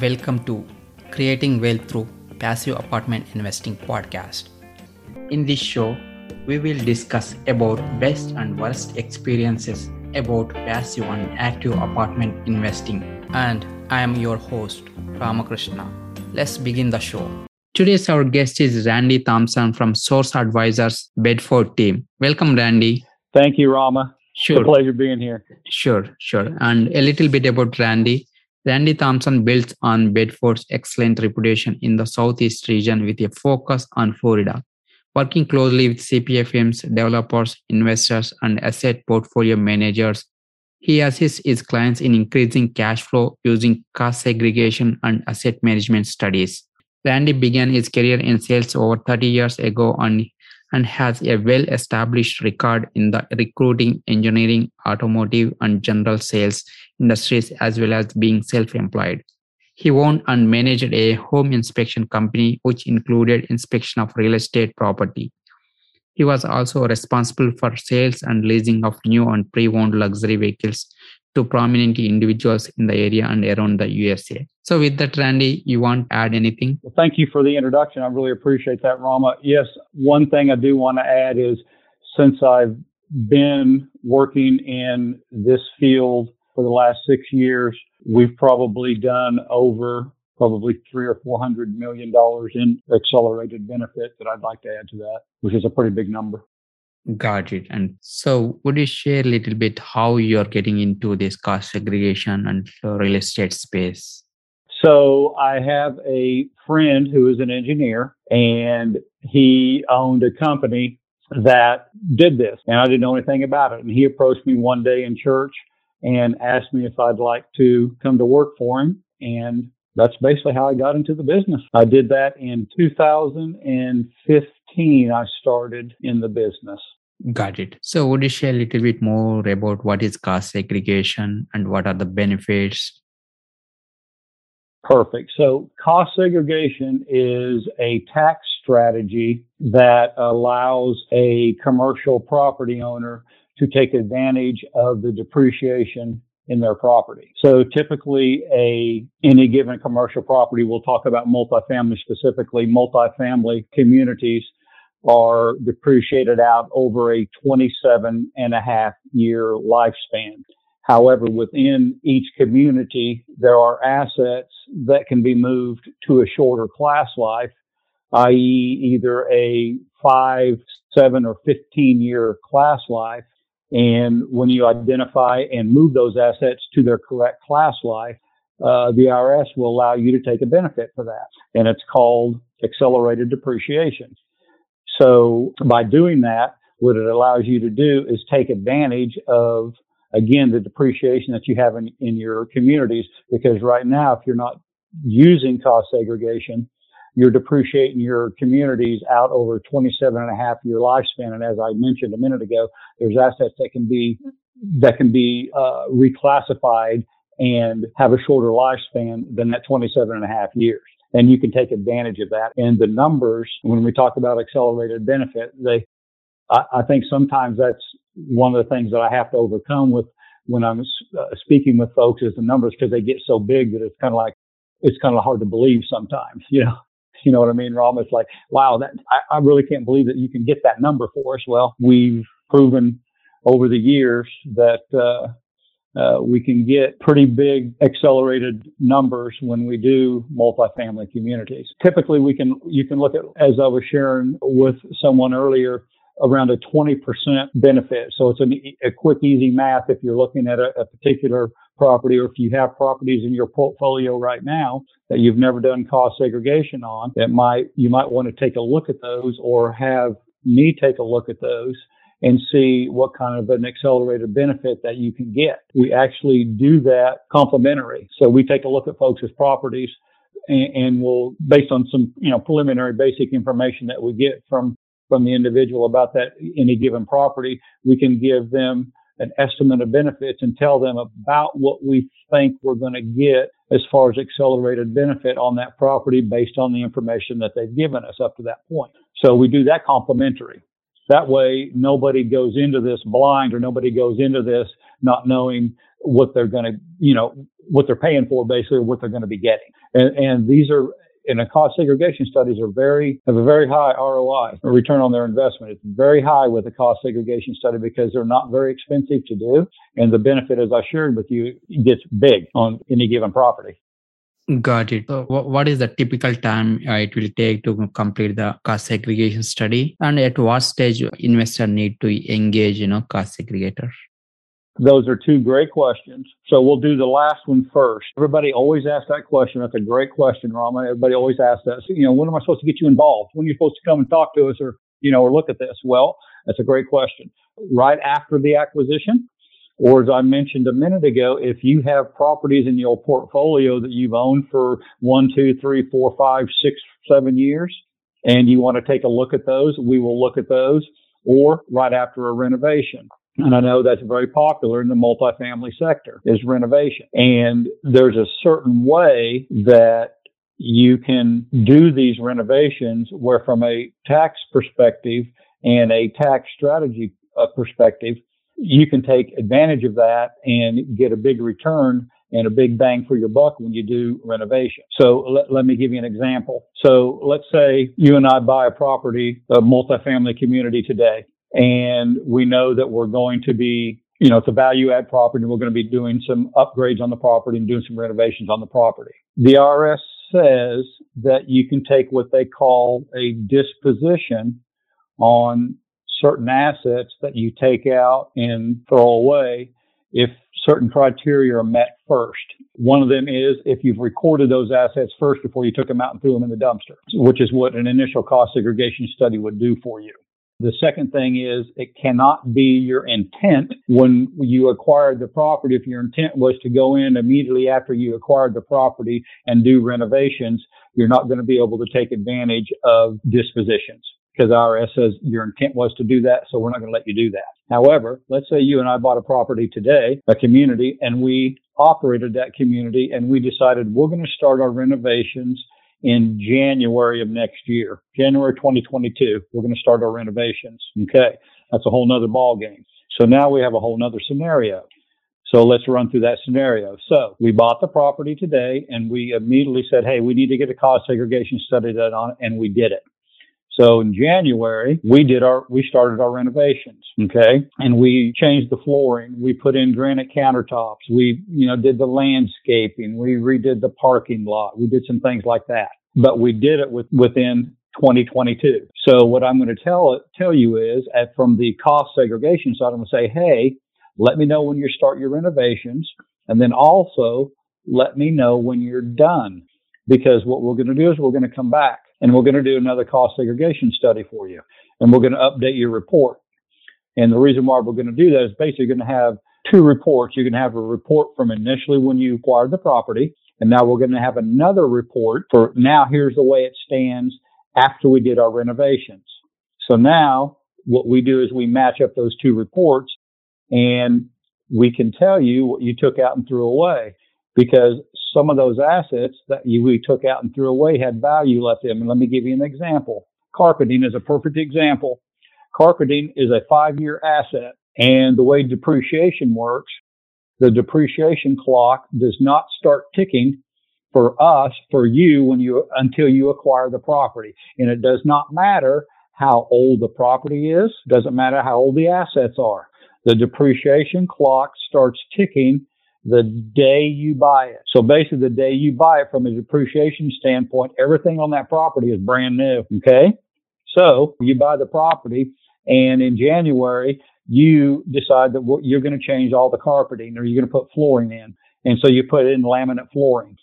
Welcome to Creating Wealth Through Passive Apartment Investing podcast. In this show, we will discuss about best and worst experiences about passive and active apartment investing. And I am your host, Ramakrishna. Let's begin the show. Today's our guest is Randy Thompson from Source Advisors Bedford team. Welcome, Randy. Thank you, Rama. Sure. It's a pleasure being here. Sure, sure. And a little bit about Randy. Randy Thompson builds on Bedford's excellent reputation in the Southeast region with a focus on Florida, working closely with CPA firms, developers, investors, and asset portfolio managers. He assists his clients in increasing cash flow using cost segregation and asset management studies. Randy began his career in sales over 30 years ago and, and has a well established record in the recruiting, engineering, automotive, and general sales industries as well as being self employed. He owned and managed a home inspection company, which included inspection of real estate property. He was also responsible for sales and leasing of new and pre owned luxury vehicles to prominent individuals in the area and around the USA. So, with that, Randy, you want to add anything? Well, thank you for the introduction. I really appreciate that, Rama. Yes, one thing I do want to add is since I've been working in this field for the last six years, we've probably done over probably three or four hundred million dollars in accelerated benefit that I'd like to add to that, which is a pretty big number. Got it. And so, would you share a little bit how you're getting into this cost segregation and real estate space? So, I have a friend who is an engineer and he owned a company that did this, and I didn't know anything about it. And he approached me one day in church and asked me if I'd like to come to work for him. And that's basically how I got into the business. I did that in 2015. I started in the business. Got it. So, would you share a little bit more about what is cost segregation and what are the benefits? Perfect. So, cost segregation is a tax strategy that allows a commercial property owner to take advantage of the depreciation in their property. So typically a any given commercial property, we'll talk about multifamily specifically, multifamily communities are depreciated out over a 27 and a half year lifespan. However, within each community, there are assets that can be moved to a shorter class life, i.e. either a five, seven, or 15 year class life and when you identify and move those assets to their correct class life, uh, the IRS will allow you to take a benefit for that. And it's called accelerated depreciation. So by doing that, what it allows you to do is take advantage of, again, the depreciation that you have in, in your communities. Because right now, if you're not using cost segregation, you're depreciating your communities out over 27 and a half year lifespan. And as I mentioned a minute ago, there's assets that can be that can be uh, reclassified and have a shorter lifespan than that 27 and a half years. And you can take advantage of that. And the numbers, when we talk about accelerated benefit, they, I, I think sometimes that's one of the things that I have to overcome with when I'm uh, speaking with folks is the numbers because they get so big that it's kind of like, it's kind of hard to believe sometimes, you know. You know what I mean, Rom? almost like, wow, that I, I really can't believe that you can get that number for us. Well, we've proven over the years that uh, uh, we can get pretty big accelerated numbers when we do multifamily communities. Typically, we can you can look at as I was sharing with someone earlier around a 20% benefit. So it's an, a quick, easy math if you're looking at a, a particular property or if you have properties in your portfolio right now that you've never done cost segregation on, that might you might want to take a look at those or have me take a look at those and see what kind of an accelerated benefit that you can get. We actually do that complimentary. So we take a look at folks' properties and, and we'll, based on some, you know, preliminary basic information that we get from, from the individual about that any given property, we can give them an estimate of benefits and tell them about what we think we're going to get as far as accelerated benefit on that property based on the information that they've given us up to that point. So we do that complimentary. That way, nobody goes into this blind or nobody goes into this not knowing what they're going to, you know, what they're paying for, basically, or what they're going to be getting. And, and these are in a cost segregation studies are very have a very high ROI, a return on their investment. It's very high with a cost segregation study because they're not very expensive to do, and the benefit, as I shared with you, gets big on any given property. Got it. So, what is the typical time uh, it will take to complete the cost segregation study, and at what stage investor need to engage, you know, cost segregator? Those are two great questions. So we'll do the last one first. Everybody always asks that question. That's a great question, Rama. Everybody always asks that. So, you know, when am I supposed to get you involved? When are you supposed to come and talk to us or, you know, or look at this? Well, that's a great question. Right after the acquisition, or as I mentioned a minute ago, if you have properties in your portfolio that you've owned for one, two, three, four, five, six, seven years, and you want to take a look at those, we will look at those, or right after a renovation. And I know that's very popular in the multifamily sector is renovation. And there's a certain way that you can do these renovations where from a tax perspective and a tax strategy uh, perspective, you can take advantage of that and get a big return and a big bang for your buck when you do renovation. So let, let me give you an example. So let's say you and I buy a property, a multifamily community today, and we know that we're going to be you know, it's a value add property and we're going to be doing some upgrades on the property and doing some renovations on the property. The IRS says that you can take what they call a disposition on certain assets that you take out and throw away if certain criteria are met first. One of them is if you've recorded those assets first before you took them out and threw them in the dumpster, which is what an initial cost segregation study would do for you. The second thing is it cannot be your intent when you acquired the property. If your intent was to go in immediately after you acquired the property and do renovations, you're not going to be able to take advantage of dispositions because IRS says your intent was to do that, so we're not going to let you do that. However, let's say you and I bought a property today, a community, and we operated that community and we decided we're going to start our renovations in January of next year, January 2022. We're going to start our renovations. Okay. That's a whole nother ball game. So now we have a whole nother scenario. So let's run through that scenario. So we bought the property today and we immediately said, Hey, we need to get a cost segregation study done on it. And we did it. So in January, we did our, we started our renovations. Okay. And we changed the flooring. We put in granite countertops. We, you know, did the landscaping. We redid the parking lot. We did some things like that, but we did it with, within 2022. So what I'm going to tell tell you is at, from the cost segregation side, I'm going to say, Hey, let me know when you start your renovations. And then also let me know when you're done because what we're going to do is we're going to come back and we're going to do another cost segregation study for you, and we're going to update your report. And the reason why we're going to do that is basically going to have two reports. You're going to have a report from initially when you acquired the property, and now we're going to have another report for now. Here's the way it stands after we did our renovations. So now what we do is we match up those two reports, and we can tell you what you took out and threw away because some of those assets that you, we took out and threw away had value left in them. And let me give you an example. Carpeting is a perfect example. Carpeting is a five year asset. And the way depreciation works, the depreciation clock does not start ticking for us, for you, when you, until you acquire the property. And it does not matter how old the property is. Doesn't matter how old the assets are. The depreciation clock starts ticking the day you buy it. So basically, the day you buy it from a depreciation standpoint, everything on that property is brand new. Okay. So you buy the property and in January, you decide that you're going to change all the carpeting or you're going to put flooring in. And so you put in laminate flooring.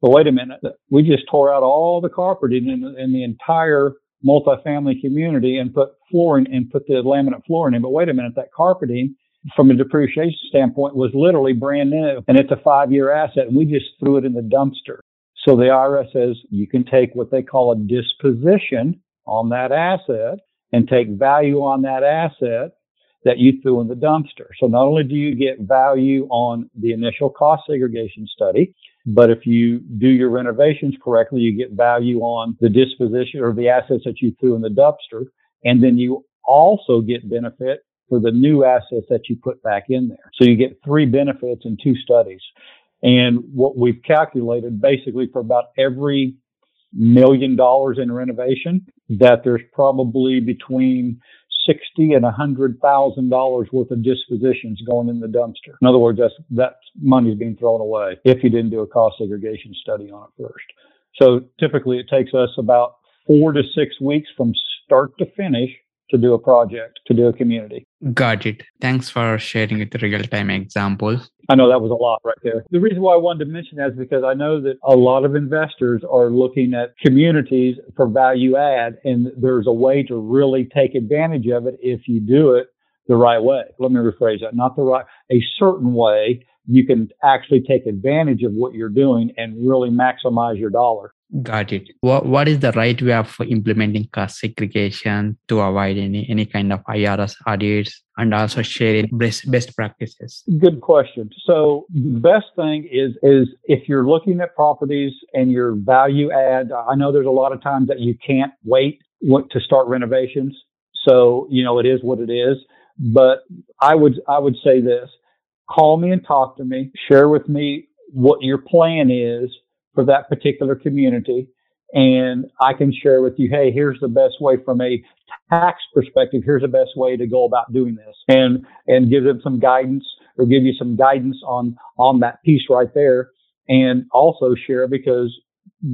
But wait a minute, we just tore out all the carpeting in, in the entire multifamily community and put flooring and put the laminate flooring in. But wait a minute, that carpeting from a depreciation standpoint was literally brand new and it's a five year asset and we just threw it in the dumpster. So the IRS says you can take what they call a disposition on that asset and take value on that asset that you threw in the dumpster. So not only do you get value on the initial cost segregation study, but if you do your renovations correctly, you get value on the disposition or the assets that you threw in the dumpster. And then you also get benefit for the new assets that you put back in there. So you get three benefits in two studies. And what we've calculated basically for about every million dollars in renovation, that there's probably between sixty and a hundred thousand dollars worth of dispositions going in the dumpster. In other words, that's that money's being thrown away if you didn't do a cost segregation study on it first. So typically it takes us about four to six weeks from start to finish to do a project, to do a community. Got it. Thanks for sharing with real time example. I know that was a lot right there. The reason why I wanted to mention that is because I know that a lot of investors are looking at communities for value add, and there's a way to really take advantage of it if you do it the right way. Let me rephrase that. Not the right, a certain way you can actually take advantage of what you're doing and really maximize your dollar. Got it. What What is the right way of implementing cost segregation to avoid any any kind of IRS audits and also sharing best best practices? Good question. So the best thing is is if you're looking at properties and your value add. I know there's a lot of times that you can't wait to start renovations. So you know it is what it is. But I would I would say this: call me and talk to me. Share with me what your plan is for that particular community. And I can share with you, hey, here's the best way from a tax perspective. Here's the best way to go about doing this and, and give them some guidance or give you some guidance on, on that piece right there. And also share because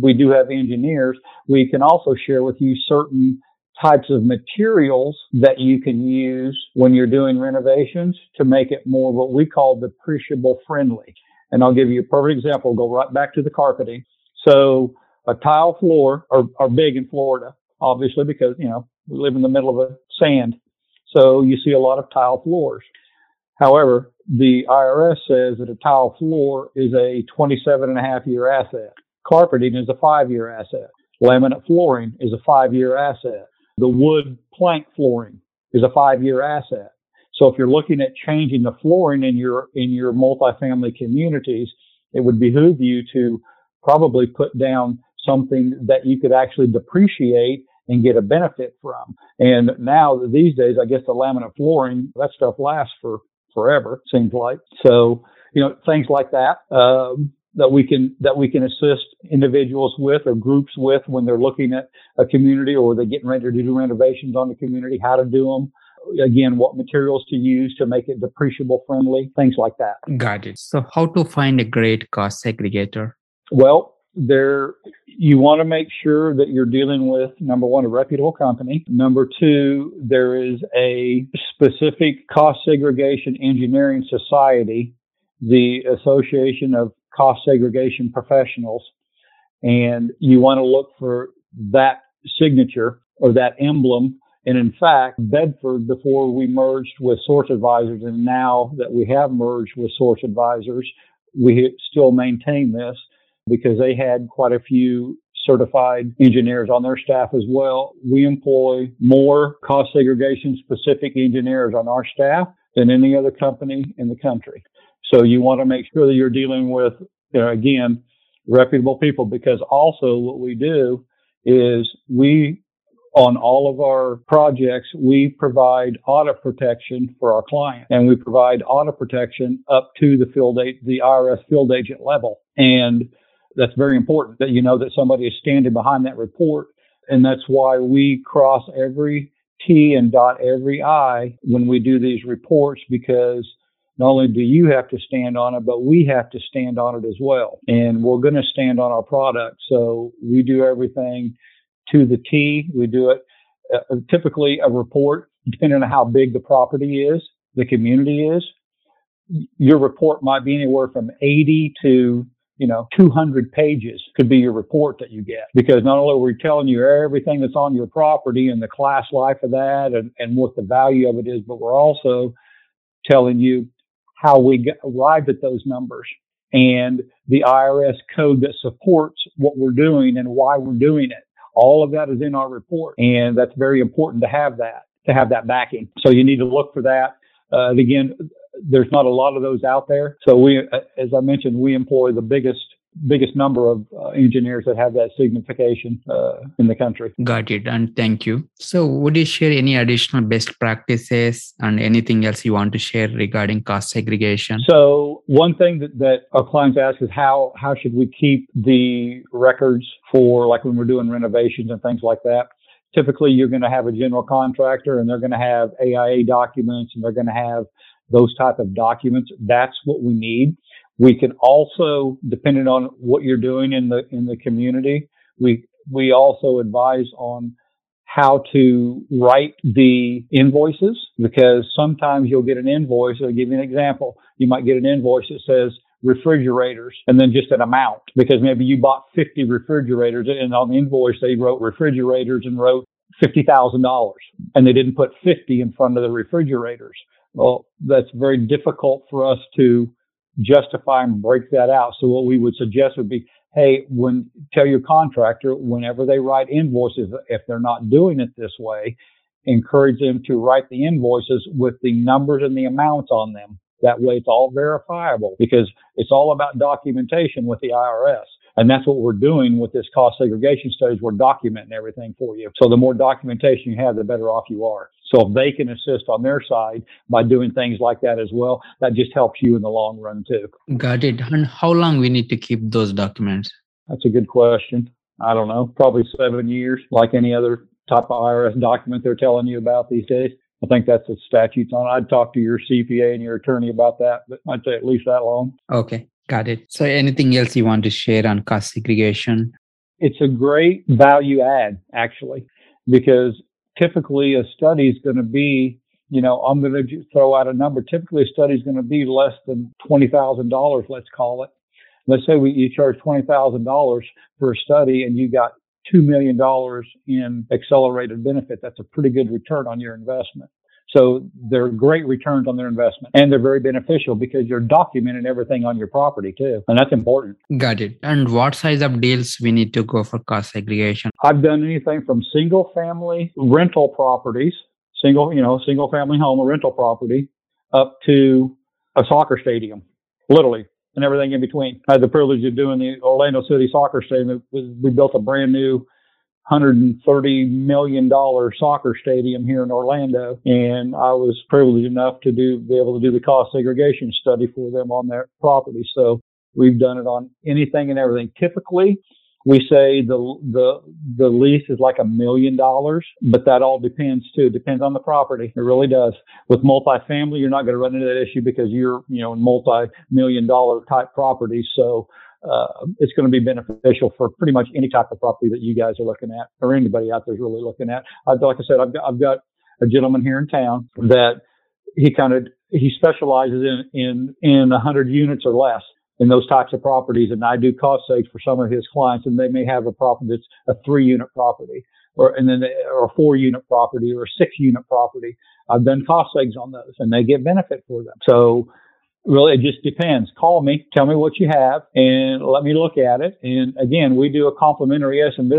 we do have engineers. We can also share with you certain types of materials that you can use when you're doing renovations to make it more what we call depreciable friendly. And I'll give you a perfect example. Go right back to the carpeting. So a tile floor are, are big in Florida, obviously, because, you know, we live in the middle of a sand. So you see a lot of tile floors. However, the IRS says that a tile floor is a 27 and a half year asset. Carpeting is a five year asset. Laminate flooring is a five year asset. The wood plank flooring is a five year asset. So if you're looking at changing the flooring in your in your multifamily communities, it would behoove you to probably put down something that you could actually depreciate and get a benefit from. And now these days, I guess the laminate flooring, that stuff lasts for forever, seems like. So, you know, things like that, um, that we can, that we can assist individuals with or groups with when they're looking at a community or they're getting ready to do renovations on the community, how to do them, again, what materials to use to make it depreciable friendly, things like that. Got it. So, how to find a great cost segregator? Well, there, you want to make sure that you're dealing with number one, a reputable company. Number two, there is a specific cost segregation engineering society, the Association of Cost Segregation Professionals. And you want to look for that signature or that emblem and in fact, Bedford, before we merged with Source Advisors, and now that we have merged with Source Advisors, we still maintain this because they had quite a few certified engineers on their staff as well. We employ more cost segregation specific engineers on our staff than any other company in the country. So you want to make sure that you're dealing with, you know, again, reputable people because also what we do is we on all of our projects, we provide audit protection for our client and we provide audit protection up to the field, the IRS field agent level. And that's very important that you know that somebody is standing behind that report. And that's why we cross every T and dot every I when we do these reports because not only do you have to stand on it, but we have to stand on it as well. And we're going to stand on our product. So we do everything to the T. We do it uh, typically a report, depending on how big the property is, the community is. Your report might be anywhere from 80 to you know 200 pages could be your report that you get because not only are we telling you everything that's on your property and the class life of that and, and what the value of it is but we're also telling you how we get, arrived at those numbers and the IRS code that supports what we're doing and why we're doing it all of that is in our report. And that's very important to have that, to have that backing. So you need to look for that. Uh, again, there's not a lot of those out there. So we, uh, as I mentioned, we employ the biggest biggest number of uh, engineers that have that signification uh, in the country. Got it. And thank you. So, would you share any additional best practices and anything else you want to share regarding cost segregation? So, one thing that, that our clients ask is how how should we keep the records for like when we're doing renovations and things like that typically you're going to have a general contractor and they're going to have AIA documents and they're going to have those type of documents. That's what we need. We can also, depending on what you're doing in the in the community, we we also advise on how to write the invoices because sometimes you'll get an invoice. I'll give you an example. You might get an invoice that says refrigerators and then just an amount because maybe you bought 50 refrigerators and on the invoice they wrote refrigerators and wrote $50,000 and they didn't put 50 in front of the refrigerators. Well, that's very difficult for us to justify and break that out. So what we would suggest would be, hey, when tell your contractor whenever they write invoices, if they're not doing it this way, encourage them to write the invoices with the numbers and the amounts on them. That way it's all verifiable because it's all about documentation with the IRS. And that's what we're doing with this cost segregation studies. We're documenting everything for you. So the more documentation you have, the better off you are. So if they can assist on their side by doing things like that as well, that just helps you in the long run too. Got it. And how long we need to keep those documents? That's a good question. I don't know, probably seven years, like any other type of IRS document they're telling you about these days. I think that's the statutes on. I'd talk to your CPA and your attorney about that, but I'd say at least that long. Okay, got it. So, anything else you want to share on cost segregation? It's a great value add, actually, because typically a study is going to be, you know, I'm going to throw out a number. Typically, a study is going to be less than twenty thousand dollars. Let's call it. Let's say we you charge twenty thousand dollars for a study, and you got $2 million in accelerated benefit. That's a pretty good return on your investment. So they're great returns on their investment and they're very beneficial because you're documenting everything on your property too. And that's important. Got it. And what size of deals we need to go for cost segregation? I've done anything from single family rental properties, single, you know, single family home or rental property up to a soccer stadium, literally and everything in between. I had the privilege of doing the Orlando City Soccer Stadium. We built a brand new $130 million soccer stadium here in Orlando. And I was privileged enough to do, be able to do the cost segregation study for them on their property. So we've done it on anything and everything. Typically, we say the the the lease is like a million dollars, but that all depends too. Depends on the property. It really does. With multifamily, you're not going to run into that issue because you're you know in multi-million dollar type properties. So uh, it's going to be beneficial for pretty much any type of property that you guys are looking at or anybody out there is really looking at. I've, like I said, I've got, I've got a gentleman here in town that he kind of he specializes in in in a 100 units or less in those types of properties. And I do cost segs for some of his clients, and they may have a property that's a three unit property, or and then they, or a four unit property, or a six unit property. I've done cost segs on those, and they get benefit for them. So really, it just depends. Call me, tell me what you have, and let me look at it. And again, we do a complimentary S and.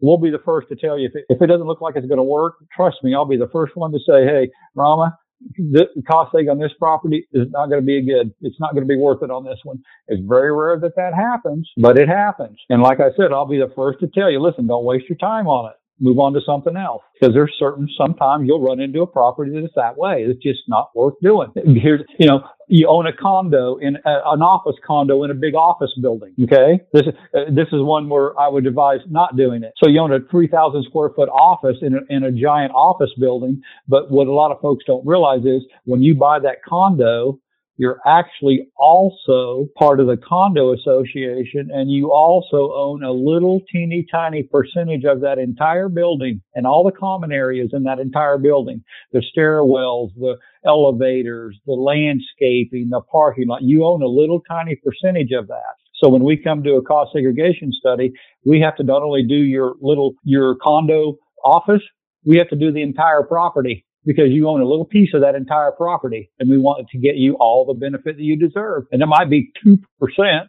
We'll be the first to tell you if it, if it doesn't look like it's going to work. Trust me, I'll be the first one to say, "Hey, Rama, the cost seg on this property is not going to be good. It's not going to be worth it on this one. It's very rare that that happens, but it happens. And like I said, I'll be the first to tell you, listen, don't waste your time on it. Move on to something else because there's certain sometimes you'll run into a property that is that way. It's just not worth doing. Here's you know you own a condo in an office condo in a big office building. Okay, this is uh, this is one where I would advise not doing it. So you own a 3,000 square foot office in a, in a giant office building, but what a lot of folks don't realize is when you buy that condo, you're actually also part of the condo association and you also own a little teeny tiny percentage of that entire building and all the common areas in that entire building. The stairwells, the elevators, the landscaping, the parking lot. You own a little tiny percentage of that. So when we come to a cost segregation study, we have to not only do your little, your condo office, we have to do the entire property because you own a little piece of that entire property and we want to get you all the benefit that you deserve. And it might be 2%,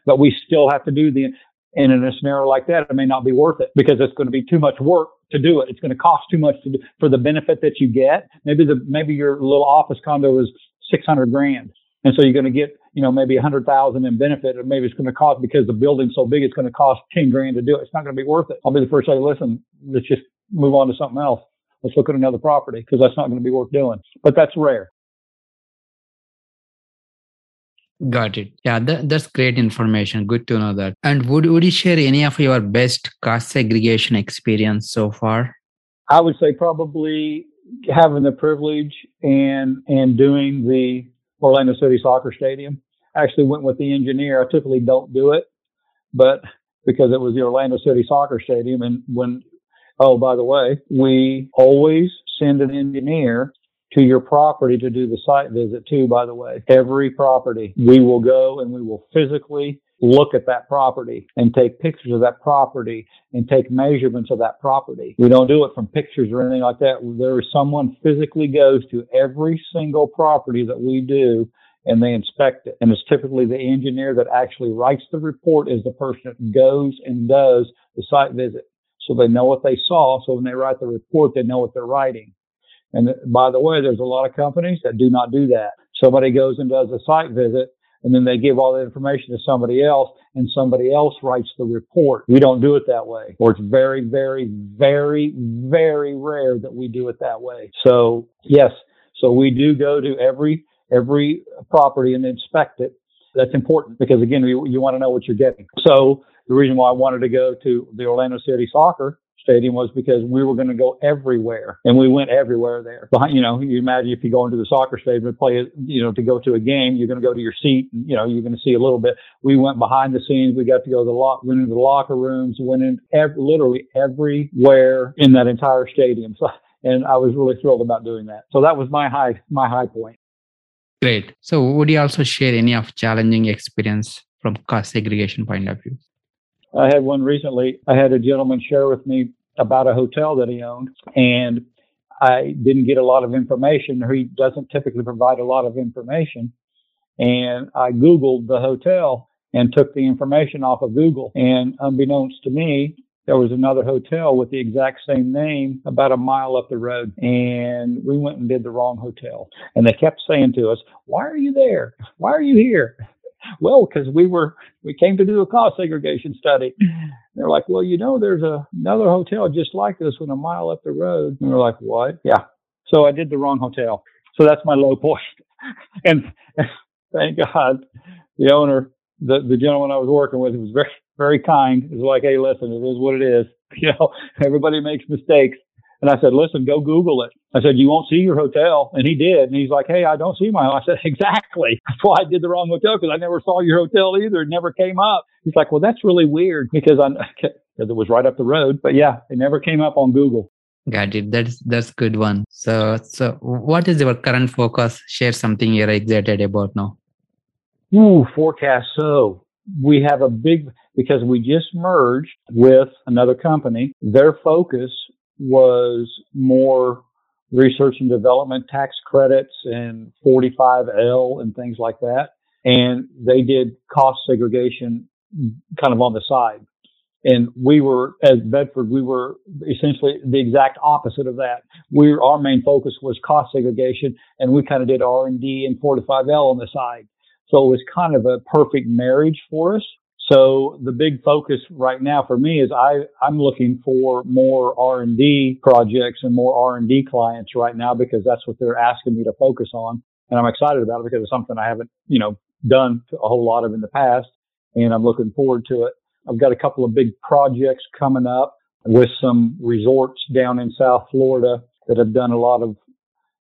but we still have to do the, and in a scenario like that, it may not be worth it because it's going to be too much work to do it. It's going to cost too much to do, for the benefit that you get. Maybe the, maybe your little office condo is 600 grand. And so you're going to get, you know, maybe a hundred thousand in benefit, or maybe it's going to cost because the building's so big, it's going to cost 10 grand to do it. It's not going to be worth it. I'll be the first to say, listen, let's just move on to something else. Let's look at another property because that's not going to be worth doing. But that's rare. Got it. Yeah, that, that's great information. Good to know that. And would would you share any of your best cost segregation experience so far? I would say probably having the privilege and and doing the Orlando City Soccer Stadium. I actually went with the engineer. I typically don't do it, but because it was the Orlando City Soccer Stadium, and when oh by the way, we always send an engineer to your property to do the site visit too, by the way. Every property, we will go and we will physically look at that property and take pictures of that property and take measurements of that property. We don't do it from pictures or anything like that. There is someone physically goes to every single property that we do and they inspect it. And it's typically the engineer that actually writes the report is the person that goes and does the site visit. So they know what they saw. So when they write the report, they know what they're writing. And by the way, there's a lot of companies that do not do that. Somebody goes and does a site visit and then they give all the information to somebody else and somebody else writes the report. We don't do it that way. Or it's very, very, very, very rare that we do it that way. So yes, so we do go to every, every property and inspect it. That's important because again, you, you want to know what you're getting. So the reason why I wanted to go to the Orlando City Soccer stadium was because we were going to go everywhere and we went everywhere there. Behind, you know, you imagine if you go into the soccer stadium to play, you know, to go to a game, you're going to go to your seat and, you know, you're going to see a little bit. We went behind the scenes. We got to go to the lock, went into the locker rooms, went in ev- literally everywhere in that entire stadium. So, and I was really thrilled about doing that. So that was my high, my high point. Great. So would you also share any of challenging experience from segregation point of view? I had one recently. I had a gentleman share with me about a hotel that he owned, and I didn't get a lot of information. He doesn't typically provide a lot of information. And I Googled the hotel and took the information off of Google. And unbeknownst to me, there was another hotel with the exact same name about a mile up the road. And we went and did the wrong hotel. And they kept saying to us, Why are you there? Why are you here? Well, because we were we came to do a cost segregation study. Mm-hmm. They're like, well, you know, there's a, another hotel just like this one a mile up the road. And we're like, what? Yeah. So I did the wrong hotel. So that's my low point. and thank God, the owner, the the gentleman I was working with, was very very kind. Was like, hey, listen, it is what it is. You know, everybody makes mistakes. And I said, listen, go Google it. I said, you won't see your hotel. And he did. And he's like, hey, I don't see my I said, exactly. That's why I did the wrong hotel because I never saw your hotel either. It never came up. He's like, well, that's really weird because I, because it was right up the road. But yeah, it never came up on Google. Got it. That's that's good one. So so what is your current focus? Share something you're excited about now. Ooh, forecast. So we have a big because we just merged with another company. Their focus was more research and development tax credits and 45L and things like that. And they did cost segregation kind of on the side. And we were, as Bedford, we were essentially the exact opposite of that. We, our main focus was cost segregation and we kind of did R&D and 45L on the side. So it was kind of a perfect marriage for us. So the big focus right now for me is I, I'm looking for more R&D projects and more R&D clients right now because that's what they're asking me to focus on. And I'm excited about it because it's something I haven't, you know, done a whole lot of in the past and I'm looking forward to it. I've got a couple of big projects coming up with some resorts down in South Florida that have done a lot of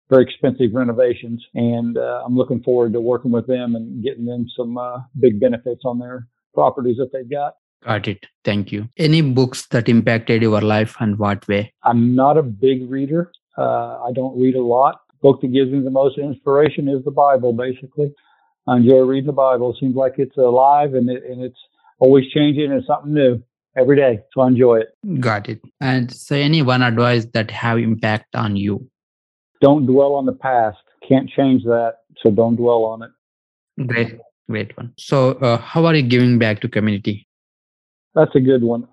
very expensive renovations and uh, I'm looking forward to working with them and getting them some uh, big benefits on their properties that they've got. Got it. Thank you. Any books that impacted your life and what way? I'm not a big reader. Uh, I don't read a lot. The Book that gives me the most inspiration is the Bible, basically. I enjoy reading the Bible. It seems like it's alive and it, and it's always changing and something new every day. So I enjoy it. Got it. And so any one advice that have impact on you? Don't dwell on the past. Can't change that. So don't dwell on it. Great. Great one. So, uh, how are you giving back to community? That's a good one.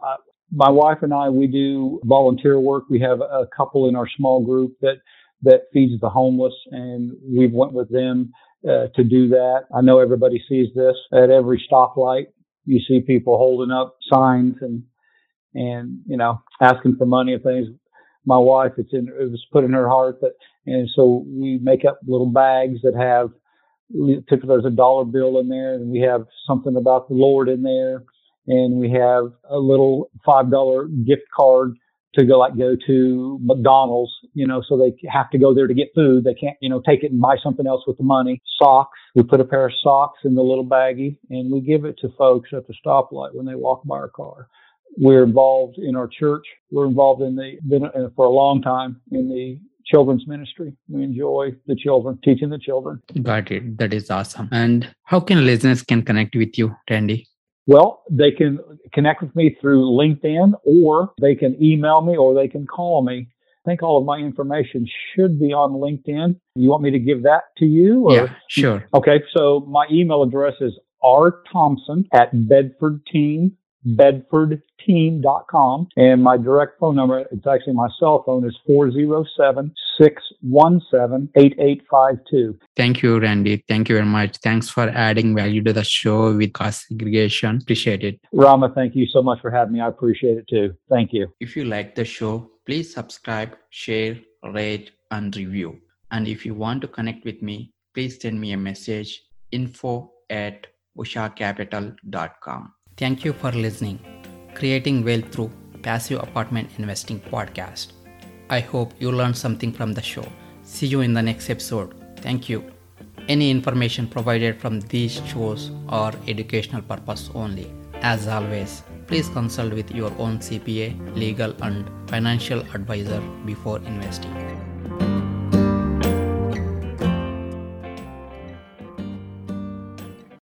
My wife and I, we do volunteer work. We have a couple in our small group that that feeds the homeless, and we've went with them uh, to do that. I know everybody sees this at every stoplight. You see people holding up signs and and you know asking for money and things. My wife, it's in it was put in her heart that, and so we make up little bags that have typically there's a dollar bill in there, and we have something about the Lord in there, and we have a little five dollar gift card to go like go to McDonald's, you know, so they have to go there to get food. They can't, you know, take it and buy something else with the money. Socks. We put a pair of socks in the little baggie and we give it to folks at the stoplight when they walk by our car. We're involved in our church. We're involved in the, been uh, for a long time in the children's ministry. We enjoy the children, teaching the children. Got it. That is awesome. And how can listeners can connect with you, Randy? Well, they can connect with me through LinkedIn or they can email me or they can call me. I think all of my information should be on LinkedIn. You want me to give that to you? Or? Yeah, sure. Okay, so my email address is r thompson at bedford team bedfordteam.com. And my direct phone number, it's actually my cell phone, is 407 617 8852. Thank you, Randy. Thank you very much. Thanks for adding value to the show with cost segregation. Appreciate it. Rama, thank you so much for having me. I appreciate it too. Thank you. If you like the show, please subscribe, share, rate, and review. And if you want to connect with me, please send me a message info at ushacapital.com. Thank you for listening. Creating Wealth Through Passive Apartment Investing Podcast. I hope you learned something from the show. See you in the next episode. Thank you. Any information provided from these shows are educational purpose only. As always, please consult with your own CPA, legal, and financial advisor before investing.